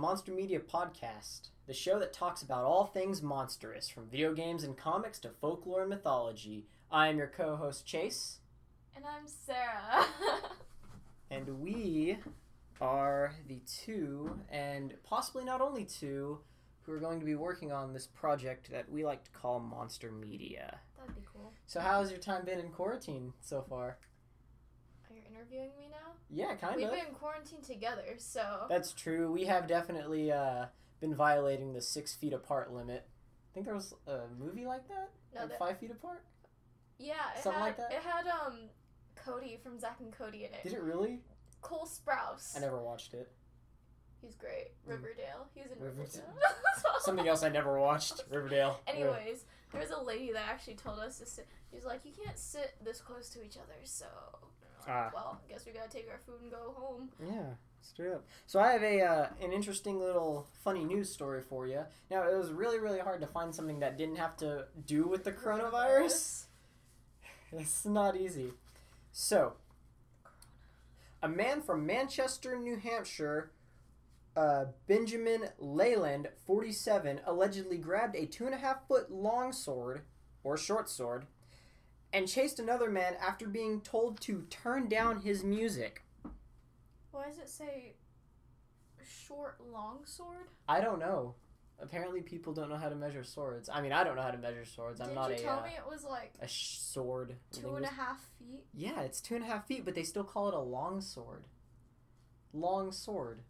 welcome to the Monster Media Podcast, the show that talks about all things monstrous, from video games and comics to folklore and mythology. I am your co host, Chase, And I'm Sarah. and we are the two, and possibly not only two, who are going to be working on this project that we like to call Monster Media. That'd be cool. So, how's your time been in quarantine so far? Are you interviewing me? Yeah, kind of. We've been quarantined together, so That's true. We have definitely uh, been violating the six feet apart limit. I think there was a movie like that, no, like that, five feet apart. yeah, it something had like that? it had um Cody from Zack and Cody in it. Did it really? Cole Sprouse. I never watched it. He's great. Mm. Riverdale. He's in River- Riverdale. Something else I never watched. Riverdale. Anyways, there was a lady that actually told us to sit. She was like, "You can't sit this close to each other." So, Ah. well, I guess we gotta take our food and go home. Yeah, straight up. So I have a uh, an interesting little funny news story for you. Now it was really really hard to find something that didn't have to do with the coronavirus. It's not easy. So, a man from Manchester, New Hampshire, uh, Benjamin Leyland, 47, allegedly grabbed a two and a half foot long sword, or short sword, and chased another man after being told to turn down his music. Why does it say short long sword? I don't know. Apparently, people don't know how to measure swords. I mean, I don't know how to measure swords. I'm Did not you a tell uh, me it was like a sh- sword. two and a half feet? Yeah, it's two and a half feet, but they still call it a long sword. Long sword,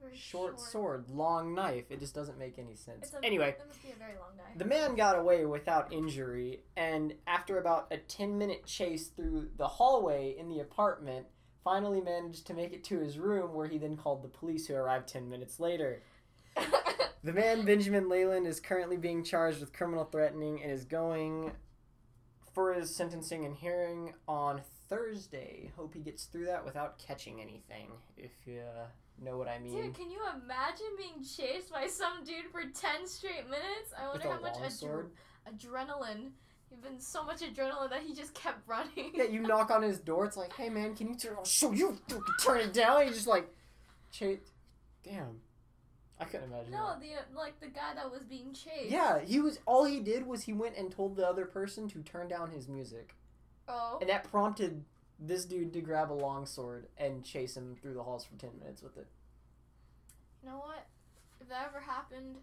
Very short, sword, long knife. It just doesn't make any sense. A, Anyway, that must be a very long knife. the man got away without injury, and after about a 10 minute chase through the hallway in the apartment, finally managed to make it to his room where he then called the police, who arrived 10 minutes later. The man, Benjamin Leyland, is currently being charged with criminal threatening and is going for his sentencing and hearing on Thursday. Hope he gets through that without catching anything, if you uh, know what I mean. Dude, can you imagine being chased by some dude for 10 straight minutes? I wonder how much adre- adrenaline. You've been so much adrenaline that he just kept running. Yeah, you knock on his door. It's like, hey man, can you turn? I'll show you. Turn it down. He just like, chase. Damn, I couldn't imagine. No, that. the uh, like the guy that was being chased. Yeah, he was. All he did was he went and told the other person to turn down his music. Oh. And that prompted this dude to grab a long sword and chase him through the halls for 10 minutes with it. You know what? If that ever happened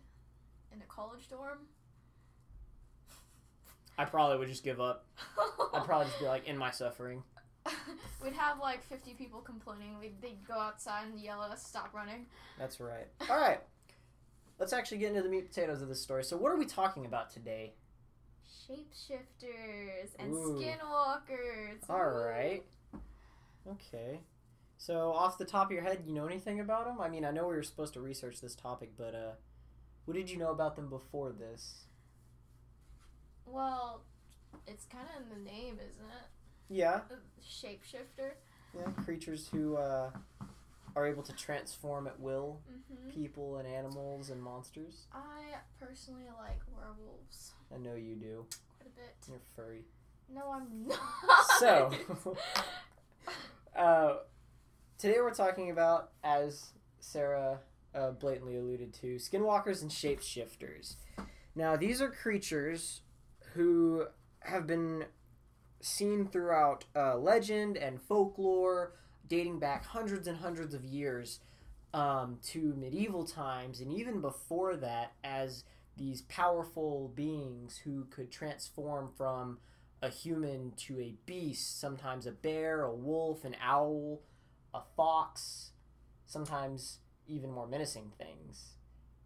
in a college dorm, I probably would just give up. I'd probably just be like, in my suffering. we'd have like 50 people complaining. We'd they'd go outside and yell at us, "Stop running!" That's right. All right. Let's actually get into the meat and potatoes of this story. So, what are we talking about today? Shapeshifters and Ooh. skinwalkers. All right. Okay. So, off the top of your head, you know anything about them? I mean, I know we were supposed to research this topic, but uh, what did you know about them before this? Well, it's kind of in the name, isn't it? Yeah. Shapeshifter. Yeah. Creatures who uh, are able to transform at will. Mm-hmm. people and animals and monsters. I personally like werewolves I know you do. quite a bit. You're furry. No, I'm not. So, uh, today we're talking about, as Sarah uh, blatantly alluded to, skinwalkers and shapeshifters. Now, these are creatures who have been seen throughout uh, legend and folklore, dating back hundreds and hundreds of years um, to medieval times, and even before that, as these powerful beings who could transform from a human to a beast, sometimes a bear, a wolf, an owl, a fox, sometimes even more menacing things,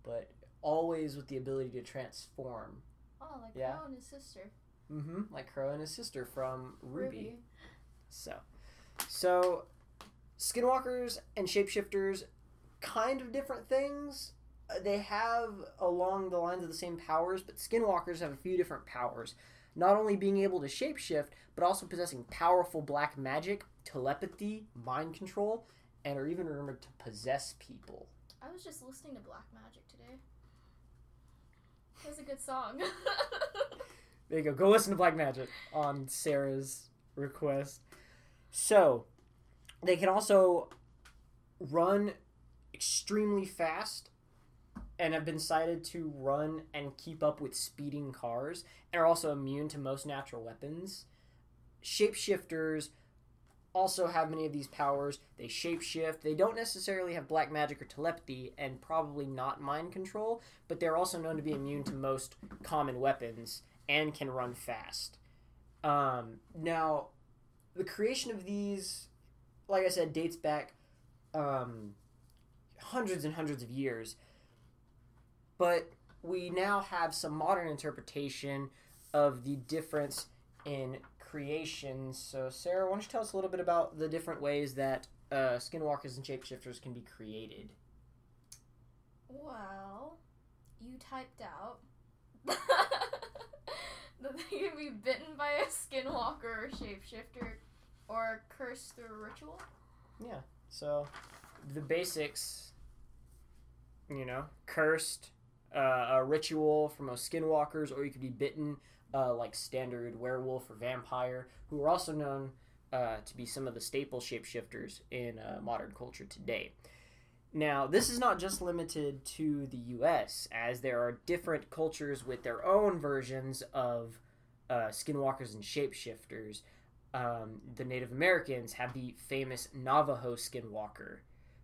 but always with the ability to transform. oh, like Yeah. Qrow and his sister Mm-hmm. Like Qrow and his sister from RWBY. RWBY. So, so skinwalkers and shapeshifters, kind of different things. Uh, They have along the lines of the same powers, but skinwalkers have a few different powers. Not only being able to shapeshift, but also possessing powerful black magic, telepathy, mind control, and are even rumored to possess people. I was just listening to Black Magic today. It was a good song. There you go. Go listen to Black Magic on Sarah's request. So, they can also run extremely fast and have been cited to run and keep up with speeding cars and are also immune to most natural weapons. Shapeshifters also have many of these powers. They shapeshift. They don't necessarily have black magic or telepathy and probably not mind control, but they're also known to be immune to most common weapons and can run fast. Um, now, the creation of these, like I said, dates back um, hundreds and hundreds of years. But we now have some modern interpretation of the difference in creation. So, Sarah, why don't you tell us a little bit about the different ways that uh, skinwalkers and shapeshifters can be created? Well, you typed out that they can be bitten by a skinwalker or shapeshifter or curse through ritual. Yeah, so, the basics, you know, cursed, uh, a ritual from most skinwalkers, or you could be bitten, uh, like standard werewolf or vampire, who are also known uh, to be some of the staple shapeshifters in uh, modern culture today. Now, this is not just limited to the US, as there are different cultures with their own versions of uh, skinwalkers and shapeshifters um, the Native Americans have the famous Navajo skinwalker,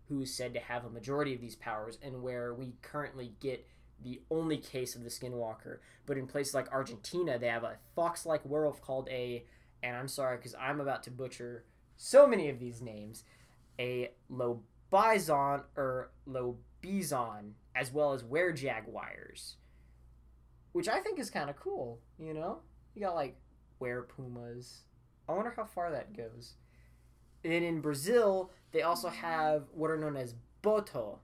who is said to have a majority of these powers, and where we currently get the only case of the skinwalker. But in places like Argentina, they have a fox like werewolf called a, and I'm sorry because I'm about to butcher so many of these names, a lobizon or lobizon, as well as werejaguars, which I think is kind of cool, you know? You got like werepumas. I wonder how far that goes. And in Brazil, they also have what are known as boto,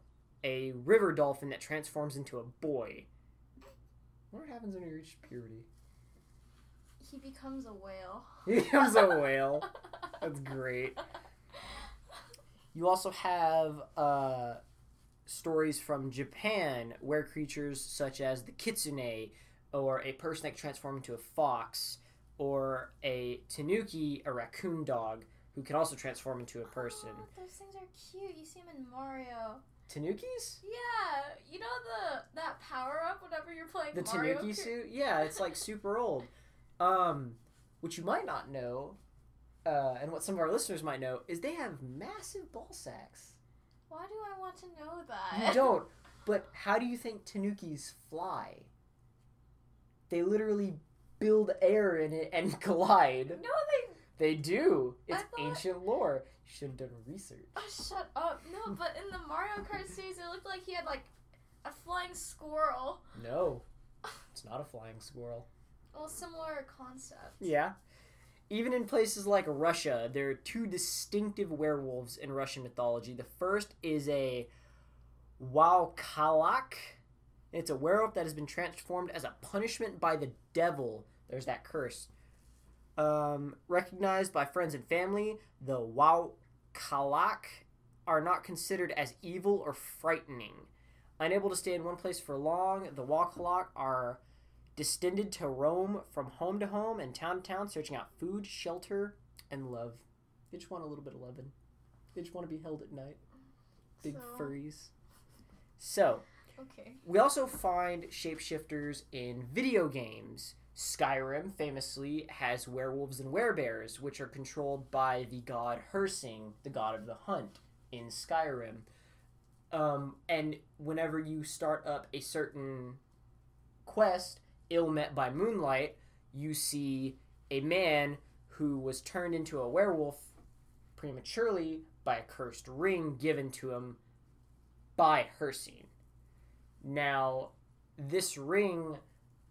a river dolphin that transforms into a boy. What happens when you reach puberty? He becomes a whale. He becomes a whale. That's great. You also have uh, stories from Japan where creatures such as the kitsune or a person that can transform into a fox or a tanuki, a raccoon dog, who can also transform into a person. Oh, those things are cute. You see them in Mario. Tanukis? Yeah, you know the that power up whenever you're playing The Mario. Tanuki Kart? suit? Yeah, it's like super old. Um, what you might not know, uh, and what some of our listeners might know, is they have massive ball sacks. Why do I want to know that? You don't. But how do you think Tanukis fly? They literally build air in it and collide. No, they. They do. It's thought- ancient lore. You should have done research. Oh, shut up. No, but in the Mario Kart series, it looked like he had like a flying squirrel. No, it's not a flying squirrel. Well, similar concept. Yeah. Even in places like Russia, there are two distinctive werewolves in Russian mythology. The first is a Waukalak. It's a werewolf that has been transformed as a punishment by the devil. There's that curse. Um, recognized by friends and family, the Waukalak are not considered as evil or frightening. Unable to stay in one place for long, the Waukalak are distended to roam from home to home and town to town, searching out food, shelter, and love. They just want a little bit of loving. They just want to be held at night. Big So- furries. So, Okay. we also find shapeshifters in video games. Skyrim famously has werewolves and werebears, which are controlled by the god Hircine, the god of the hunt in Skyrim. Um, and whenever you start up a certain quest, ill met by moonlight, you see a man who was turned into a werewolf prematurely by a cursed ring given to him by Hircine. Now, this ring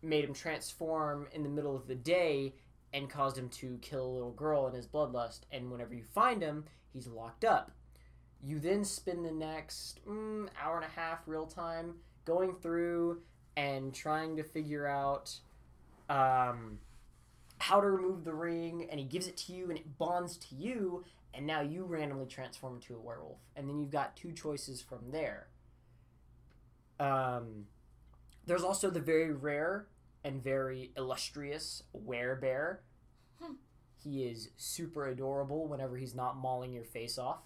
made him transform in the middle of the day and caused him to kill a little girl in his bloodlust. And whenever you find him, he's locked up. You then spend the next mm, hour and a half real time going through and trying to figure out um, how to remove the ring. And he gives it to you, and it bonds to you. And now you randomly transform into a werewolf. And then you've got two choices from there. Um, there's also the very rare and very illustrious werebear. Hmm. He is super adorable whenever he's not mauling your face off.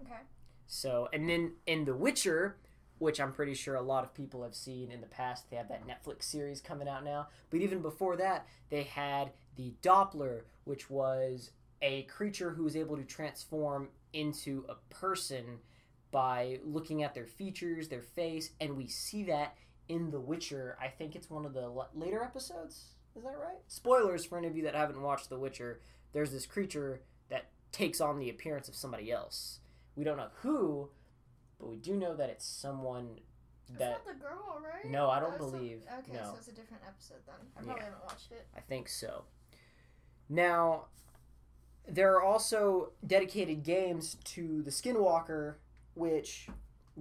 Okay. So, and then in The Witcher, which I'm pretty sure a lot of people have seen in the past, they have that Netflix series coming out now. But even before that, they had the Doppler, which was a creature who was able to transform into a person by looking at their features, their face, and we see that in The Witcher. I think it's one of the l- later episodes. Is that right? Spoilers for any of you that haven't watched The Witcher. There's this creature that takes on the appearance of somebody else. We don't know who, but we do know that it's someone that Is that the girl, right? No, I don't believe. okay, No. so it's a different episode then. I probably Yeah. haven't watched it. I think so. Now, there are also dedicated games to the Skinwalker, which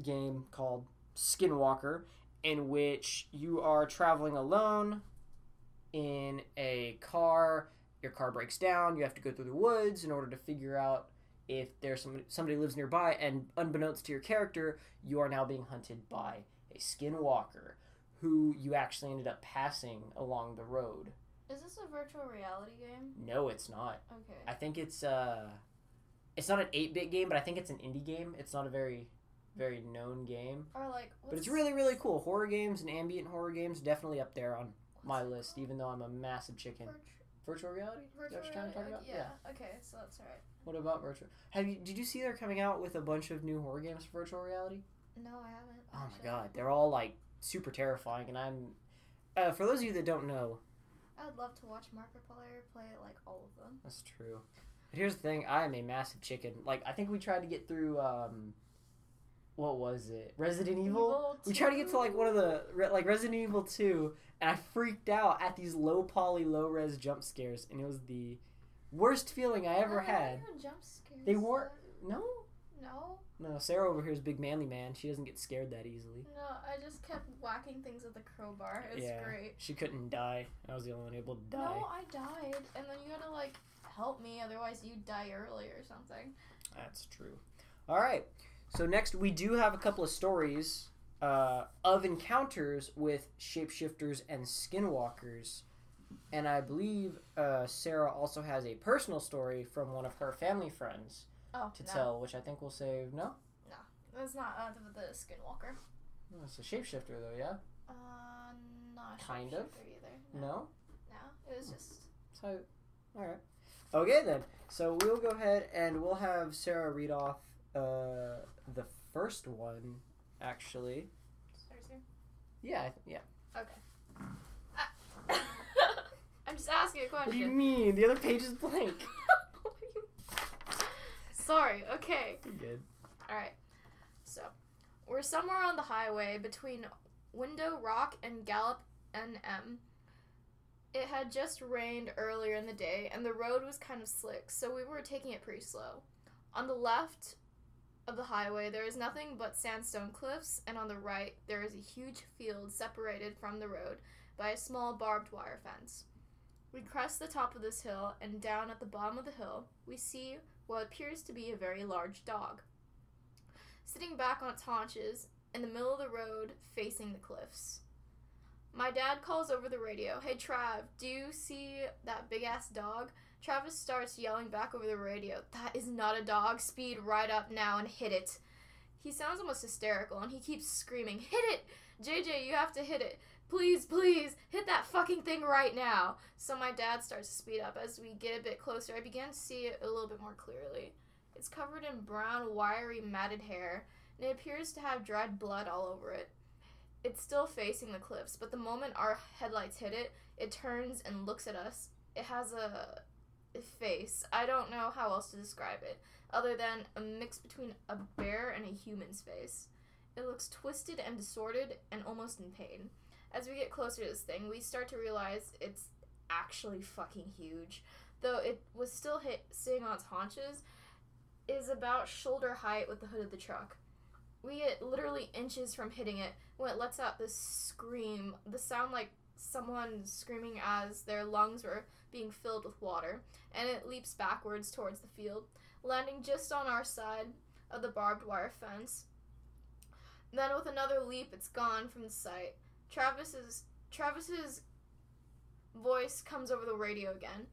game called Skinwalker, in which you are traveling alone in a car. Your car breaks down. You have to go through the woods in order to figure out if there's somebody somebody lives nearby. And unbeknownst to your character, you are now being hunted by a Skinwalker, who you actually ended up passing along the road. Is this a virtual reality game? No, it's not. Okay. I think it's uh it's not an 8-bit game, but I think it's an indie game. It's not a very very known game, Or like, but it's really really cool. Horror games and ambient horror games definitely up there on my list even though I'm a massive chicken. Virtu- Virtual reality? Virtual what you're trying to talk reality? about? Yeah. Okay, so that's alright. What about virtual? Have you did you see they're coming out with a bunch of new horror games for virtual reality? No, I haven't. Oh my god, they're all like super terrifying and I'm uh, for those of you that don't know, I'd love to watch Markiplier play like all of them. That's true. But here's the thing: I am a massive chicken. Like I think we tried to get through. um What was it? Resident Evil. We tried to get to like one of the re- like Resident Evil Two, and I freaked out at these low poly, low res jump scares, and it was the worst feeling I ever had. no jump scares. They weren't- No, No, no. Sarah over here is big manly man. She doesn't get scared that easily. no. I just kept whacking things with the crowbar. It was yeah, great. she couldn't die. I was the only one able to die. No, I died, and then you to like help me, otherwise you'd die early or something. That's true. All right. So next we do have a couple of stories uh, of encounters with shapeshifters and skinwalkers, and I believe uh, Sarah also has a personal story from one of her family friends Oh, to no, tell, which I think we'll save. No, no, that's not uh, the, the skinwalker. no it's a shapeshifter though. Yeah. Uh, not a Kind of. shapeshifter either. No. no, it was just. So, all right. Okay then. So we'll go ahead and we'll have Sarah read off uh, the first one, actually. Seriously? Yeah. I Yeah. Okay. Ah. I'm just asking a question. What do you mean? The other page is blank. Sorry. Okay. You're good. All right. So, we're somewhere on the highway between Window Rock and Gallup NM. It had just rained earlier in the day, and the road was kind of slick, so we were taking it pretty slow. On the left of the highway, there is nothing but sandstone cliffs, and on the right, there is a huge field separated from the road by a small barbed wire fence. We crest the top of this hill, and down at the bottom of the hill, we see what appears to be a very large dog sitting back on its haunches in the middle of the road facing the cliffs. My dad calls over the radio, Hey Trav, do you see that big ass dog? Travis starts yelling back over the radio, That is not a dog, speed right up now and hit it. He sounds almost hysterical and he keeps screaming, Hit it! JJ, you have to hit it. Please, please, hit that fucking thing right now. So my dad starts to speed up. As we get a bit closer, I begin to see it a little bit more clearly. It's covered in brown, wiry, matted hair, and it appears to have dried blood all over it. It's still facing the cliffs, but the moment our headlights hit it, it turns and looks at us. It has a face. I don't know how else to describe it, other than a mix between a bear and a human's face. It looks twisted and distorted and almost in pain. As we get closer to this thing, we start to realize it's actually fucking huge. Though it was still hit, sitting on its haunches, is about shoulder height with the hood of the truck. We get literally inches from hitting it when it lets out this scream, the sound like someone screaming as their lungs were being filled with water, and it leaps backwards towards the field, landing just on our side of the barbed wire fence. Then with another leap it's gone from sight. Travis's Travis's voice comes over the radio again.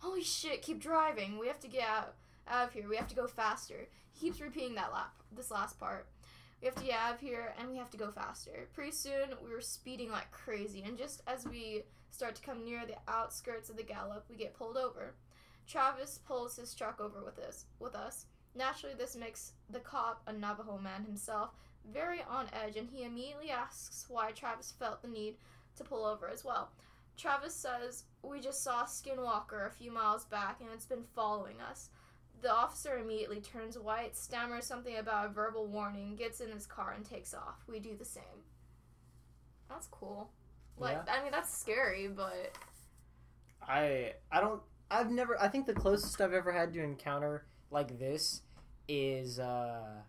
Holy shit, keep driving. We have to get out out of here. We have to go faster. He keeps repeating that lap, this last part. We have to get out of here and we have to go faster. Pretty soon, we were speeding like crazy, and just as we start to come near the outskirts of the Gallup, we get pulled over. Travis pulls his truck over with us. With us. Naturally, this makes the cop, a Navajo man himself, very on edge, and he immediately asks why Travis felt the need to pull over as well. Travis says, We just saw Skinwalker a few miles back and it's been following us. The officer immediately turns white, stammers something about a verbal warning, gets in his car, and takes off. We do the same. That's cool. Like, Yeah. I mean, that's scary, but I I don't I've never I think the closest I've ever had to encounter like this is uh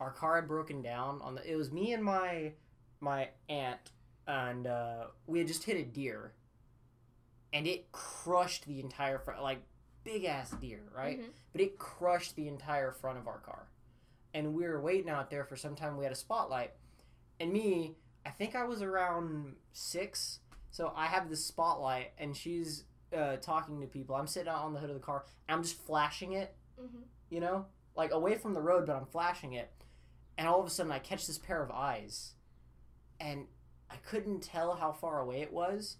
our car had broken down on the it was me and my my aunt and uh we had just hit a deer and it crushed the entire front like big ass deer right Mhm. but it crushed the entire front of our car and we were waiting out there for some time we had a spotlight and me i think i was around six so i have this spotlight and she's uh, talking to people. I'm sitting out on the hood of the car and i'm just flashing it Mhm. you know? Like away from the road but i'm flashing it. And all of a sudden i catch this pair of eyes and i couldn't tell how far away it was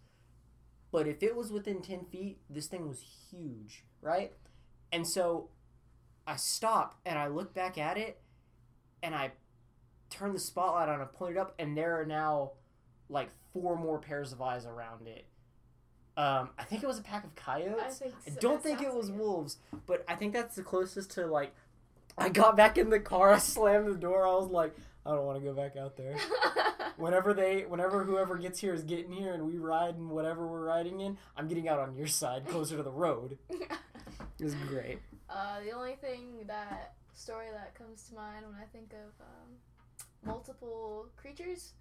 but if it was within 10 feet this thing was huge right? And so i stop and i look back at it and i turn the spotlight on and point it up and there are now like four more pairs of eyes around it um, i think it was a pack of coyotes I think I don't That think it was wolves, but I think that's the closest to like. I got back in the car, I slammed the door. I was like, I don't want to go back out there. Whenever they, whenever whoever gets here is getting here, and we ride in whatever we're riding in, I'm getting out on your side, closer to the road. It was great. uh, the only thing that story that comes to mind when I think of um, multiple creatures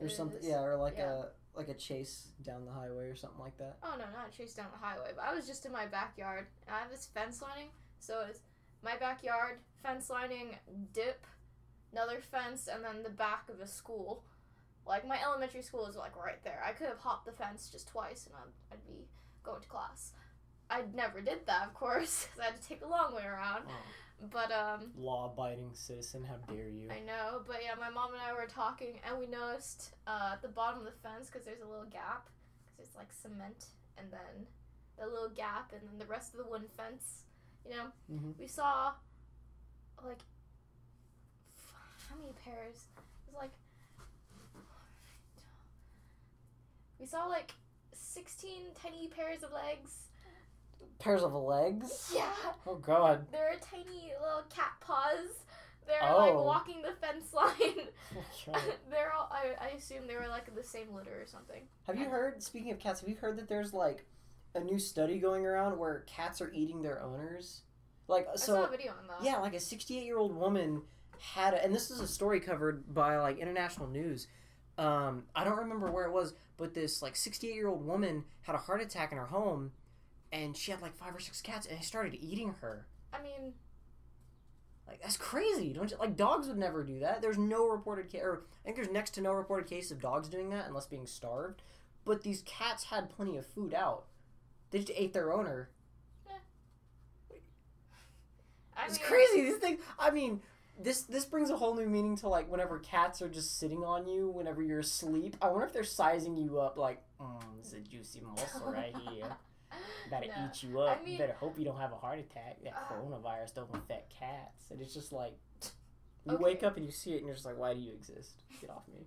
Or something, yeah, or like yeah. a like a chase down the highway or something like that. Oh no, not chase down the highway, but I was just in my backyard. And I have this fence lining, so it's my backyard, fence lining, dip, another fence, and then the back of a school. Like my elementary school is like right there. I could have hopped the fence just twice, and I'd, I'd be going to class. I never did that, of course, 'cause I had to take a long way around. But um, Law-abiding citizen, how dare you? I know, but yeah, my mom and I were talking, and we noticed uh, at the bottom of the fence because there's a little gap, because it's like cement, and then the little gap, and then the rest of the wooden fence. You know, Mhm. we saw like how many pairs? It was like we saw like sixteen tiny pairs of legs. Pairs of legs. Yeah. Oh God. There are tiny little cat paws. They're like Oh. walking the fence line. Oh, They're all. I, I assume they were like the same litter or something. Have you heard? Speaking of cats, have you heard that there's like a new study going around where cats are eating their owners? Like I saw a so, video on that. yeah, like a 68 year old woman had, a, and this is a story covered by like international news. Um, I don't remember where it was, but this like 68 year old woman had a heart attack in her home, and she had like five or six cats, and they started eating her. I mean, Like that's crazy, don't you? Like dogs would never do that. There's no reported case, or I think there's next to no reported case of dogs doing that unless being starved. But these cats had plenty of food out. They just ate their owner. It's mean, crazy. These things. I mean, this this brings a whole new meaning to like whenever cats are just sitting on you whenever you're asleep. I wonder if they're sizing you up like, mm, it's a juicy morsel right here. Better No. eat you up. I mean- Better hope you don't have a heart attack. That Uh. coronavirus don't affect cats. And it's just like, you wake up and you see it and you're just like, why do you exist? Get off me.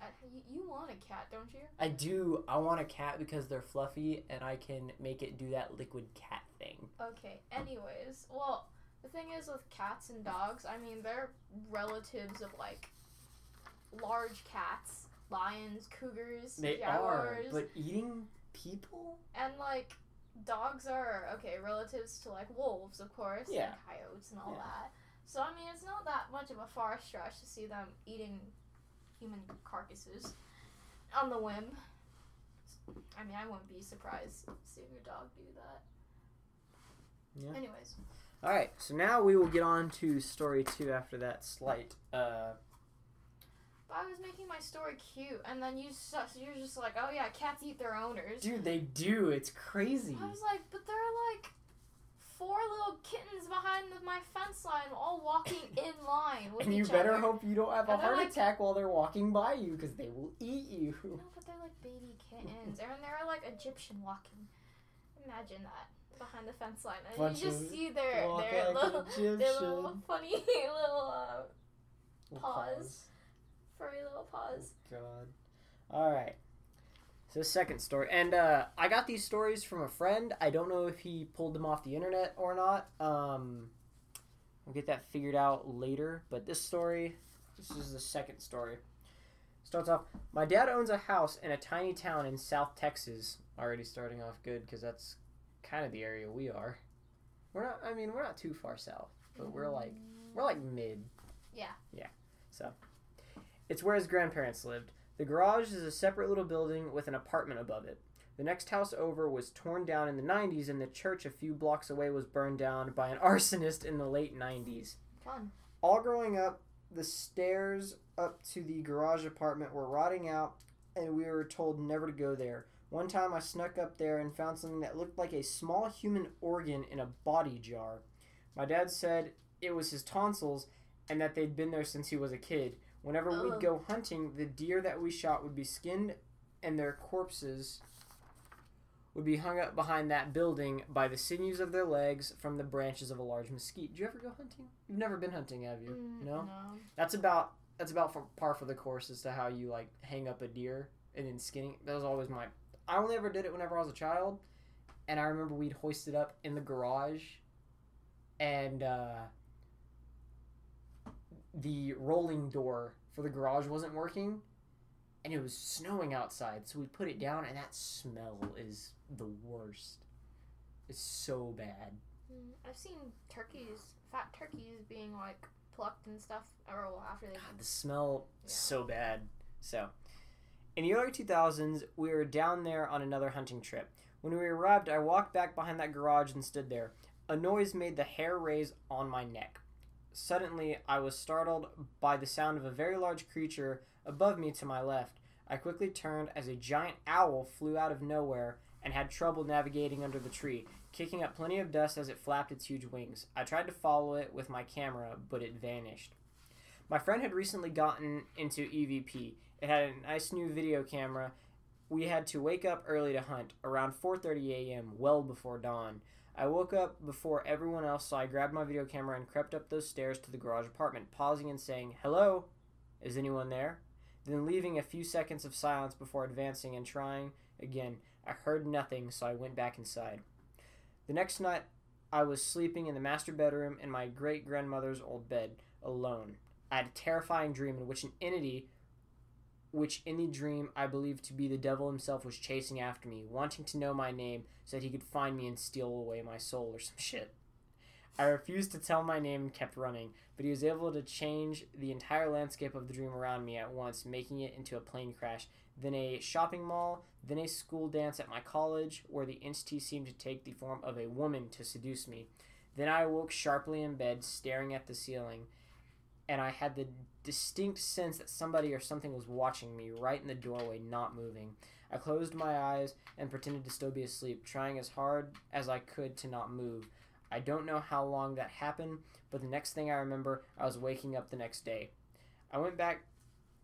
I, you, you want a cat, don't you? I do. I want a cat because they're fluffy and I can make it do that liquid cat thing. Okay. Anyways, well, the thing is with cats and dogs. I mean, they're relatives of like large cats, lions, cougars, They jaguars, are, but eating people? and like dogs are okay relatives to like wolves, of course, Yeah. and coyotes and all Yeah. that. So I mean, it's not that much of a far stretch to see them eating human carcasses on the whim. I mean, I wouldn't be surprised seeing your dog do that. Yeah. Anyways, All right, so now we will get on to story two after that slight. Uh, but I was making my story cute, and then you you're just like, oh yeah, cats eat their owners. dude, they do. It's crazy. I was like, but there are like four little kittens behind the, my fence line, all walking in line with and you better other. hope you don't have a And they're heart like- attack while they're walking by you because they will eat you. No, but they're like baby kittens, and they're like Egyptian walking. Imagine that behind the fence line, and Bunch you just see their their like little, their little funny little uh, We'll Pause. Furry little paws. God. All right. So second story, and uh, I got these stories from a friend. I don't know if he pulled them off the internet or not. Um, we'll get that figured out later. But this story, this is the second story. Starts off. My dad owns a house in a tiny town in South Texas. Already starting off good because that's kind of the area we are. We're not. I mean, we're not too far south, but we're like we're like mid. Yeah. Yeah. It's where his grandparents lived. The garage is a separate little building with an apartment above it. The next house over was torn down in the 90s, and the church a few blocks away was burned down by an arsonist in the late 90s. fun. All growing up, the stairs up to the garage apartment were rotting out, and we were told never to go there. One time I snuck up there and found something that looked like a small human organ in a body jar. My dad said it was his tonsils and that they'd been there since he was a kid. Whenever Ugh. we'd go hunting, the deer that we shot would be skinned and their corpses would be hung up behind that building by the sinews of their legs from the branches of a large mesquite. Did you ever go hunting? You've never been hunting, have you? Mm, no? no. That's about that's about for par for the course as to how you like hang up a deer and then skinning. That was always my. I only ever did it whenever I was a child, and I remember we'd hoist it up in the garage, and uh, the rolling door for the garage wasn't working, and it was snowing outside. So we put it down, and that smell is the worst. It's so bad. Mm, I've seen turkeys, fat turkeys, being like plucked and stuff, or after they. God, the smell Yeah. so bad. So, in the early 2000s, we were down there on another hunting trip. When we arrived, I walked back behind that garage and stood there. A noise made the hair raise on my neck. Suddenly, I was startled by the sound of a very large creature above me to my left. I quickly turned as a giant owl flew out of nowhere and had trouble navigating under the tree, kicking up plenty of dust as it flapped its huge wings. I tried to follow it with my camera, but it vanished. My friend had recently gotten into EVP. It had a nice new video camera. We had to wake up early to hunt, around 4:30 a.m., well before dawn. I woke up before everyone else, so I grabbed my video camera and crept up those stairs to the garage apartment, pausing and saying, "Hello, is anyone there?" Then leaving a few seconds of silence before advancing and trying again. I heard nothing, so I went back inside. The next night, I was sleeping in the master bedroom in my great grandmother's old bed, alone. I had a terrifying dream in which an entity, which in the dream I believed to be the devil himself, was chasing after me, wanting to know my name so that he could find me and steal away my soul or some shit. I refused to tell my name and kept running, but he was able to change the entire landscape of the dream around me at once, making it into a plane crash, then a shopping mall, then a school dance at my college, where the entity seemed to take the form of a woman to seduce me. Then I awoke sharply in bed, staring at the ceiling, and I had the distinct sense that somebody or something was watching me right in the doorway, not moving. I closed my eyes and pretended to still be asleep, trying as hard as I could to not move. I don't know how long that happened, but the next thing I remember, I was waking up the next day. I went back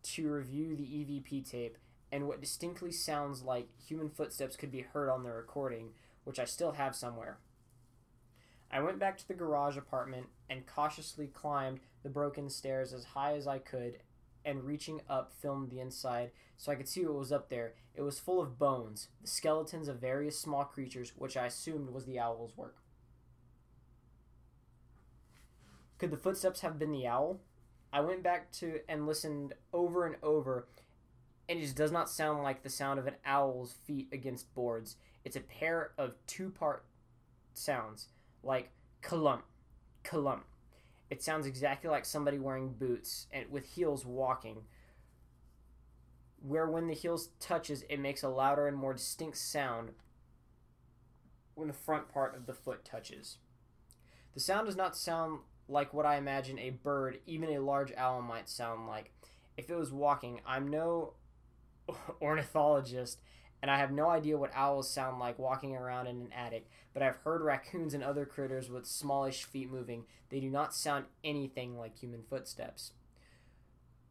to review the EVP tape, and what distinctly sounds like human footsteps could be heard on the recording, which I still have somewhere. I went back to the garage apartment and cautiously climbed the broken stairs as high as I could and reaching up filmed the inside so I could see what was up there. It was full of bones, the skeletons of various small creatures, which I assumed was the owl's work. Could the footsteps have been the owl? I went back to and listened over and over, and it just does not sound like the sound of an owl's feet against boards. It's a pair of two part sounds, like clump, clump. It sounds exactly like somebody wearing boots and with heels walking. Where when the heels touches, it makes a louder and more distinct sound when the front part of the foot touches. The sound does not sound like what I imagine a bird, even a large owl, might sound like. If it was walking, I'm no ornithologist, and I have no idea what owls sound like walking around in an attic, but I've heard raccoons and other critters with smallish feet moving. They do not sound anything like human footsteps.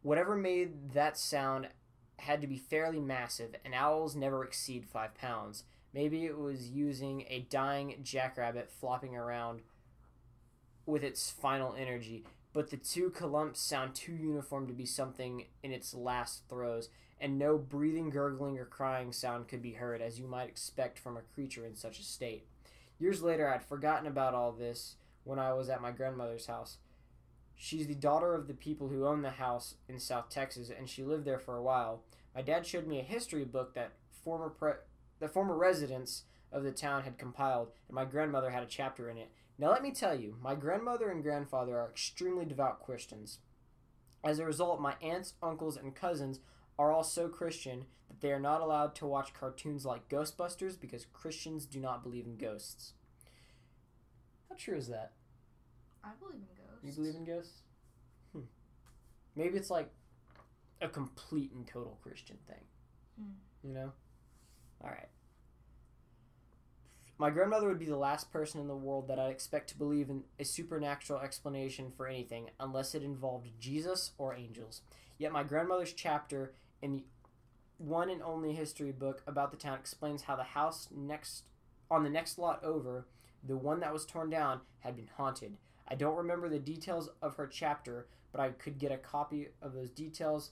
Whatever made that sound had to be fairly massive, and owls never exceed five pounds. Maybe it was using a dying jackrabbit flopping around with its final energy, but the two clumps sound too uniform to be something in its last throes, and no breathing, gurgling, or crying sound could be heard, as you might expect from a creature in such a state. Years later, I'd forgotten about all this when I was at my grandmother's house. She's the daughter of the people who own the house in South Texas, and she lived there for a while. My dad showed me a history book that former pre- the former residents of the town had compiled, and my grandmother had a chapter in it. Now, let me tell you, my grandmother and grandfather are extremely devout Christians. As a result, my aunts, uncles, and cousins are all so Christian that they are not allowed to watch cartoons like Ghostbusters because Christians do not believe in ghosts. How true is that? I believe in ghosts. You believe in ghosts? Hmm. Maybe it's like a complete and total Christian thing. Hmm. You know? Alright. My grandmother would be the last person in the world that I'd expect to believe in a supernatural explanation for anything unless it involved Jesus or angels. Yet my grandmother's chapter the one and only history book about the town explains how the house next on the next lot over, the one that was torn down, had been haunted. I don't remember the details of her chapter, but I could get a copy of those details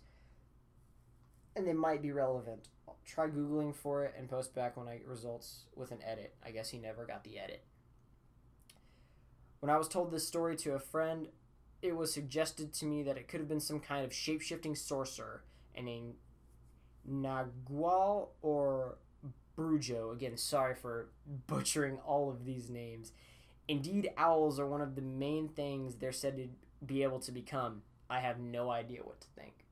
and they might be relevant. I'll try googling for it and post back when I get results with an edit. I guess he never got the edit. When I was told this story to a friend, it was suggested to me that it could have been some kind of shape-shifting sorcerer and a Nagual or Brujo. Again, sorry for butchering all of these names. Indeed, owls are one of the main things they're said to be able to become. I have no idea what to think.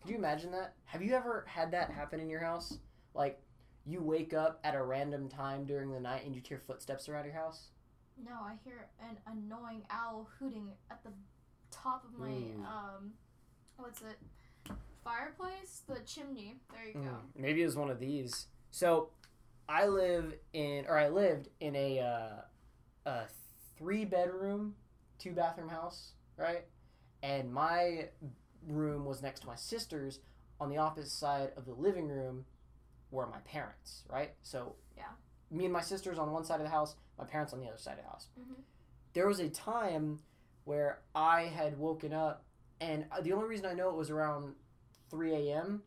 Could you imagine that? Have you ever had that happen in your house? Like, you wake up at a random time during the night and you hear footsteps around your house? No, I hear an annoying owl hooting at the top of my Ooh. um, what's it? Fireplace, the chimney. There you go. Mm, maybe it was one of these. So, I live in, or I lived in a, uh, a three bedroom, two bathroom house, right? And my room was next to my sister's on the opposite side of the living room were my parents, right? So, Yeah. me and my sisters on one side of the house, my parents on the other side of the house. Mhm. There was a time where I had woken up, and the only reason I know it was around 3 a.m.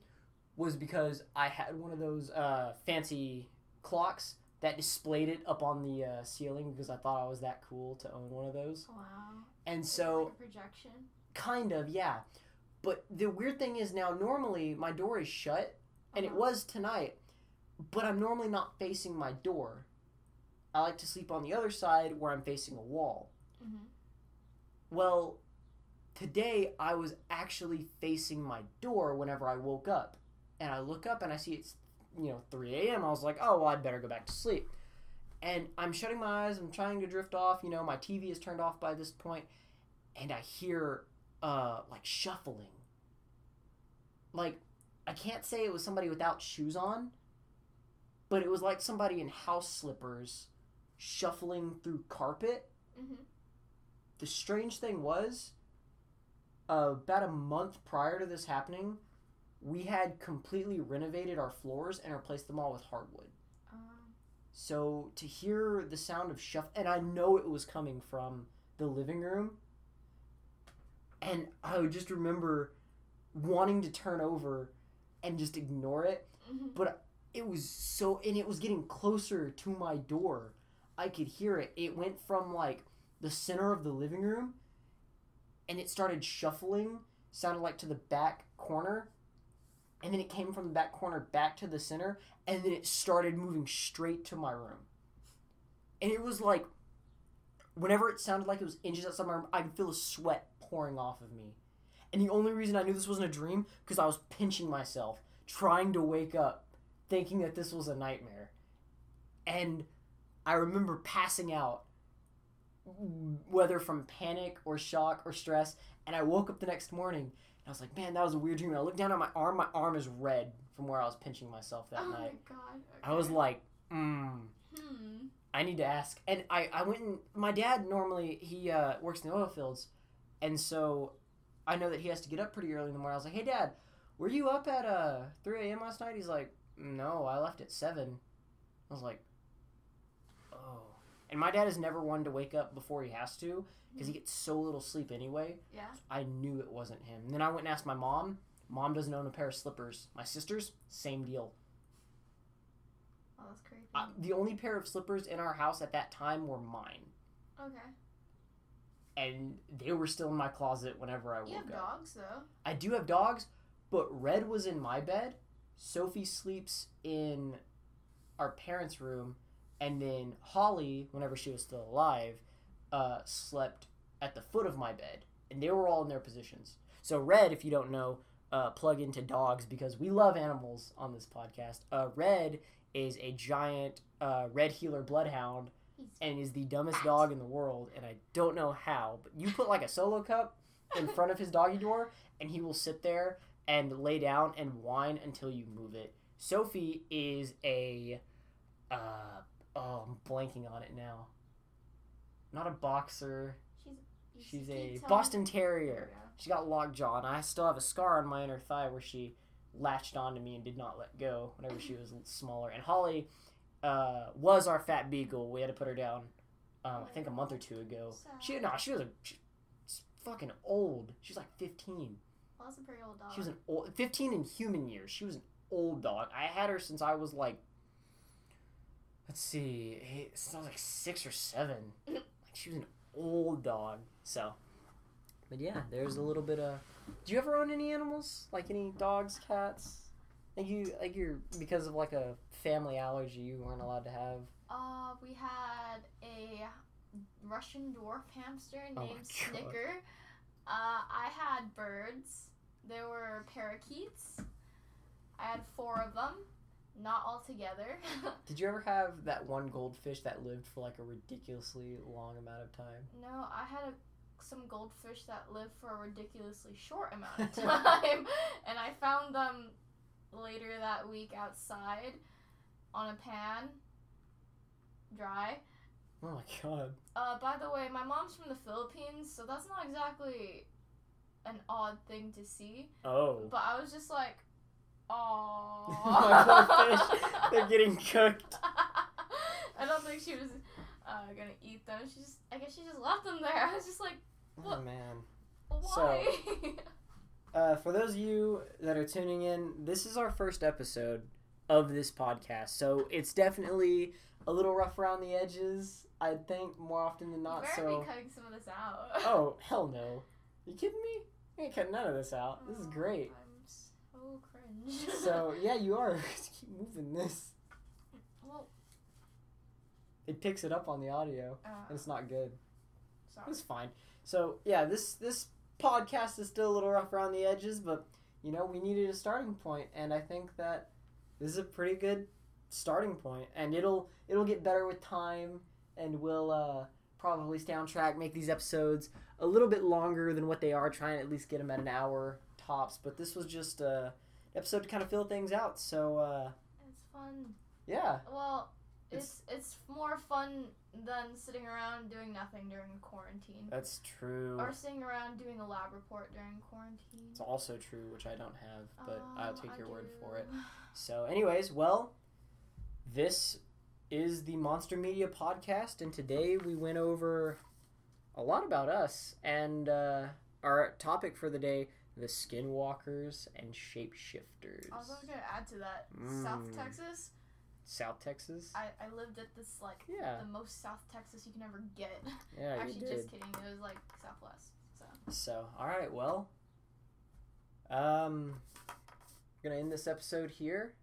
was because I had one of those uh, fancy clocks that displayed it up on the uh, ceiling because I thought I was that cool to own one of those. Wow. And so, like a projection. kind of, yeah. But the weird thing is now, normally my door is shut, and it Uh-huh. was tonight, but I'm normally not facing my door. I like to sleep on the other side where I'm facing a wall. Mhm. Well, today I was actually facing my door whenever I woke up. And I look up and I see it's, you know, 3 a.m. I was like, oh, well, I'd better go back to sleep. And I'm shutting my eyes, I'm trying to drift off. You know, my TV is turned off by this point, And I hear, uh, like shuffling. Like, I can't say it was somebody without shoes on, but it was like somebody in house slippers shuffling through carpet hmm the strange thing was uh, about a month prior to this happening we had completely renovated our floors and replaced them all with hardwood. Um, so to hear the sound of shuff and i know it was coming from the living room and i would just remember wanting to turn over and just ignore it mhm. it was so and it was getting closer to my door. I could hear it. It went from like the center of the living room and it started shuffling sounded like to the back corner and then it came from the back corner back to the center and then it started moving straight to my room and it was like whenever it sounded like it was inches outside my room i could feel the sweat pouring off of me and the only reason i knew this wasn't a dream because i was pinching myself trying to wake up thinking that this was a nightmare. And I remember passing out, whether from panic or shock or stress. And I woke up the next morning and I was like, man, that was a weird dream. And I looked down at my arm, my arm is red from where I was pinching myself that oh night. my god. I was like, mm, hmm. I need to ask. And I, I went and my dad normally he uh, works in the oil fields, and so I know that he has to get up pretty early in the morning. I was like, hey dad, were you up at uh 3 a.m. last night? He's like, no, I left at seven. I was like, oh. And my dad is never one to wake up before he has to because he gets so little sleep anyway. Yeah. I knew it wasn't him. And then I went and asked my mom. Mom doesn't own a pair of slippers. My sisters, same deal. Oh, that's. Uh, the only pair of slippers in our house at that time were mine. okay. and they were still in my closet whenever I woke You have up. dogs though. I do have dogs, but Red was in my bed. Sophie sleeps in our parents' room, and then Holly, whenever she was still alive, uh, slept at the foot of my bed, and they were all in their positions. So Red, if you don't know, uh, plug into dogs because we love animals on this podcast. Uh, Red is a giant uh, red heeler bloodhound and is the dumbest dog in the world, and I don't know how. But you put like a solo cup in front of his doggy door, and he will sit there and lay down and whine until you move it. Sophie is a, uh, oh, I'm blanking on it now. Not a boxer. she's She's a Boston Terrier. She got lockjaw, and I still have a scar on my inner thigh where she latched onto me and did not let go whenever she was smaller. And Holly uh, was our fat beagle. We had to put her down, um, I think a month or two ago. She no, she was a she, fucking old. She's like fifteen. Well, that's a pretty old dog. She was an old fifteen in human years. She was an old dog. I had her since I was like, let's see, eight, I was like six or seven. like she was an old dog. So, but yeah, there's a little bit of. Do you ever own any animals? Like any dogs, cats? Like you, like you're because of like a family allergy, you weren't allowed to have. Uh, we had a Russian dwarf hamster Oh named God. Snicker. Uh, I had birds. There were parakeets. I had four of them, not all together. Did you ever have that one goldfish that lived for like a ridiculously long amount of time? no, I had a, some goldfish that lived for a ridiculously short amount of time, and I found them later that week outside on a pan, dry. Oh my god. Uh, by the way, my mom's from the Philippines, so that's not exactly an odd thing to see. Oh. But I was just like, oh. My fish. They're getting cooked. I don't think she was uh, gonna eat them. She just, I guess she just left them there. I was just like, Oh What? man. why? Uh, for those of you that are tuning in, this is our first episode of this podcast, so it's definitely a little rough around the edges. I think more often than not. better So. be cutting some of this out. Oh hell no! You kidding me? I ain't cutting none of this out. This is great. So cringe. So yeah, you are. Just keep moving this. well, It picks it up on the audio, uh, and it's not good. sorry. It's fine. So yeah, this this podcast is still a little rough around the edges, but you know we needed a starting point, and I think that this is a pretty good starting point, and it'll it'll get better with time, and we'll uh, probably stay on track, make these episodes a little bit longer than what they are, trying to at least get them at an hour tops. But this was just a episode to kind of fill things out. So uh, It's fun. yeah, Well, it's it's more fun than sitting around doing nothing during quarantine. that's true. Or sitting around doing a lab report during quarantine. It's also true, which I don't have, but I'll Um, take your word for it. So, anyways, well, this is the Monster Media podcast, and today we went over a lot about us and uh, our topic for the day: the skinwalkers and shapeshifters. I was also gonna add to that. South Mm. Texas. South Texas. I, I lived at this like Yeah, the most South Texas you can ever get. yeah, you Actually, did. just kidding. It was like Southwest. So So, all right, well, um, we're gonna end this episode here.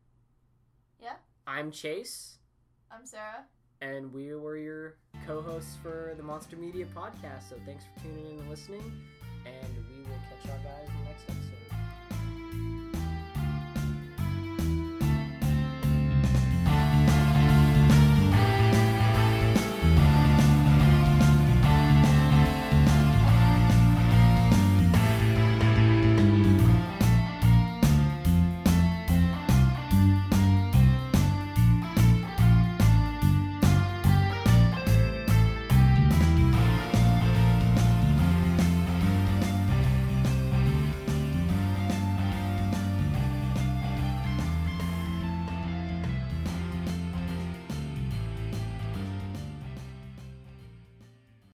Yeah. I'm Chase. I'm Sarah. and we were your co-hosts for the Monster Media podcast. So thanks for tuning in and listening, and we